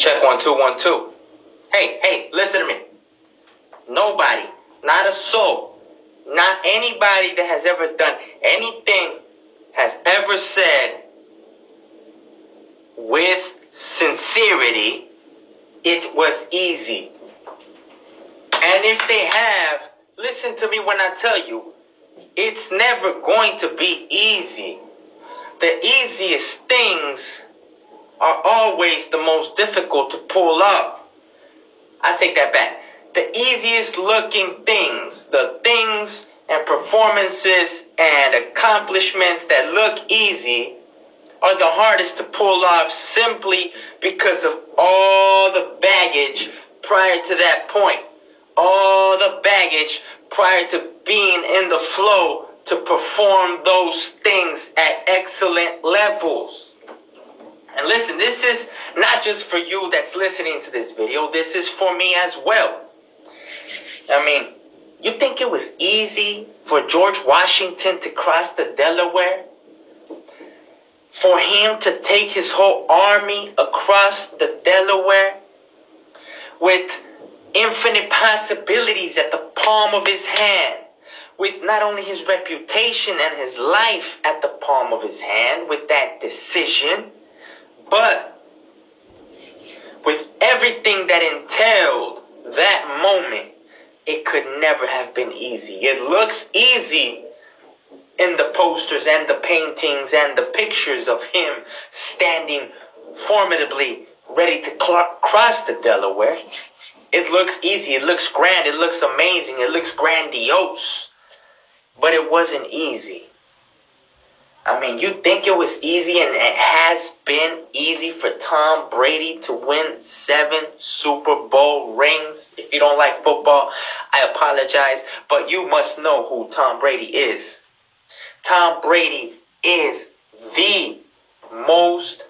Check one, two, one, two. Hey, hey, listen to me. Nobody, not a soul, not anybody that has ever done anything has ever said with sincerity it was easy. And if they have, listen to me when I tell you, it's never going to be easy. The easiest things are always the most difficult to pull up. I take that back. The easiest looking things, the things and performances and accomplishments that look easy are the hardest to pull off simply because of all the baggage prior to that point. All the baggage prior to being in the flow to perform those things at excellent levels. And listen, this is not just for you that's listening to this video, this is for me as well. I mean, you think it was easy for George Washington to cross the Delaware? For him to take his whole army across the Delaware with infinite possibilities at the palm of his hand? with not only his reputation and his life at the palm of his hand with that decision, but with everything that entailed that moment, it could never have been easy. It looks easy in the posters and the paintings and the pictures of him standing formidably ready to cl- cross the Delaware. It looks easy, it looks grand, it looks amazing, it looks grandiose. But it wasn't easy. I mean, you think it was easy and it has been easy for Tom Brady to win seven Super Bowl rings. If you don't like football, I apologize, but you must know who Tom Brady is. Tom Brady is the most,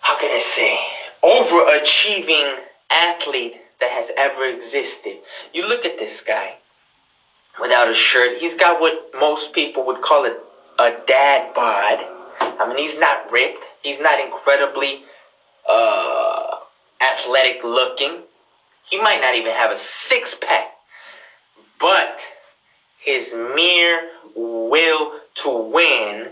how can I say, overachieving athlete that has ever existed. You look at this guy without a shirt. He's got what most people would call it a dad bod. I mean, he's not ripped. He's not incredibly uh, athletic looking. He might not even have a six pack. But his mere will to win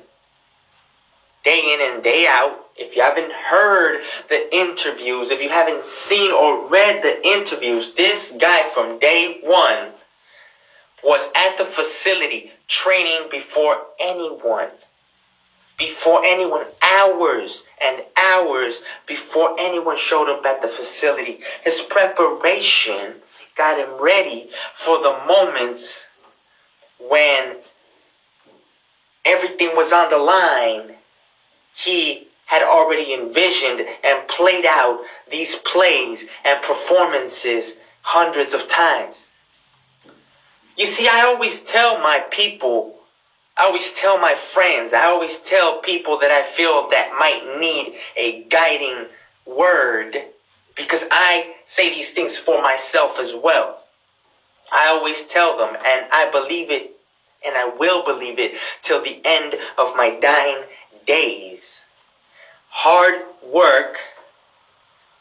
day in and day out. If you haven't heard the interviews, if you haven't seen or read the interviews, this guy from day one was at the facility training before anyone. Before anyone, hours and hours before anyone showed up at the facility. His preparation got him ready for the moments when everything was on the line. He had already envisioned and played out these plays and performances hundreds of times. You see, I always tell my people, I always tell my friends, I always tell people that I feel that might need a guiding word because I say these things for myself as well. I always tell them and I believe it and I will believe it till the end of my dying days. Hard work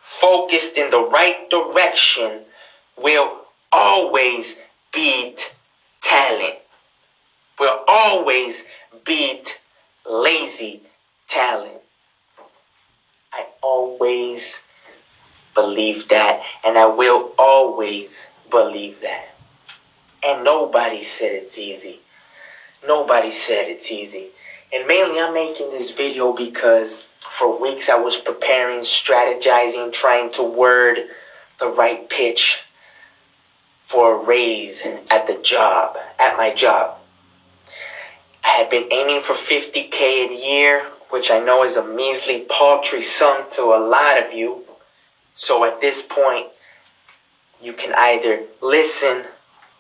focused in the right direction will always beat talent. We'll always beat lazy talent. I always believe that, and I will always believe that. And nobody said it's easy. Nobody said it's easy. And mainly I'm making this video because for weeks I was preparing, strategizing, trying to word the right pitch for a raise at the job, at my job. I had been aiming for 50k a year, which I know is a measly, paltry sum to a lot of you. So at this point, you can either listen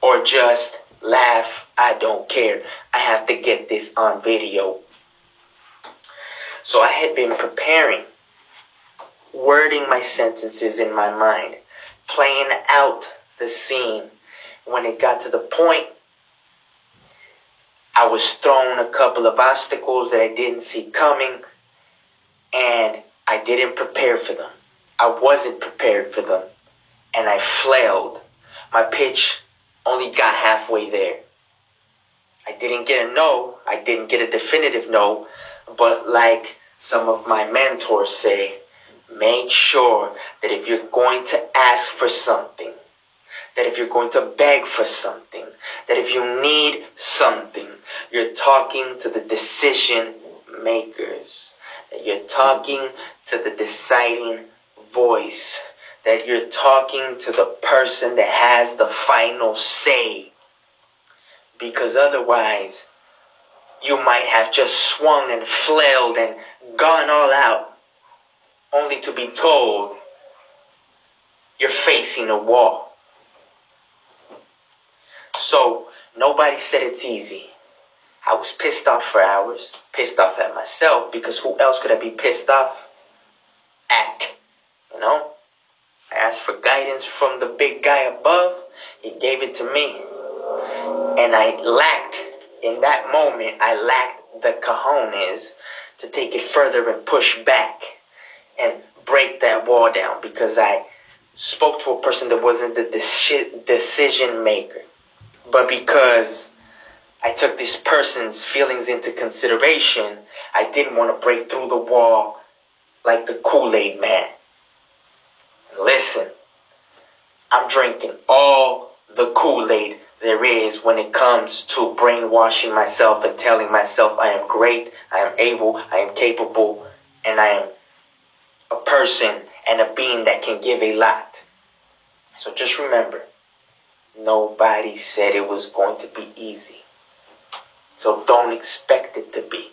or just laugh. I don't care. I have to get this on video. So I had been preparing, wording my sentences in my mind, playing out the scene. When it got to the point, I was thrown a couple of obstacles that I didn't see coming, and I didn't prepare for them. I wasn't prepared for them. And I flailed. My pitch only got halfway there. I didn't get a no. I didn't get a definitive no. But like some of my mentors say, make sure that if you're going to ask for something, that if you're going to beg for something, that if you need something, you're talking to the decision makers, that you're talking to the deciding voice, that you're talking to the person that has the final say. Because otherwise, you might have just swung and flailed and gone all out, only to be told you're facing a wall. So nobody said it's easy. I was pissed off for hours, pissed off at myself because who else could I be pissed off at? You know? I asked for guidance from the big guy above. He gave it to me. And I lacked, in that moment, I lacked the cojones to take it further and push back and break that wall down because I spoke to a person that wasn't the decision maker but because I took this person's feelings into consideration, I didn't want to break through the wall like the Kool Aid man. Listen, I'm drinking all the Kool Aid there is when it comes to brainwashing myself and telling myself I am great, I am able, I am capable, and I am a person and a being that can give a lot. So just remember, Nobody said it was going to be easy. So don't expect it to be.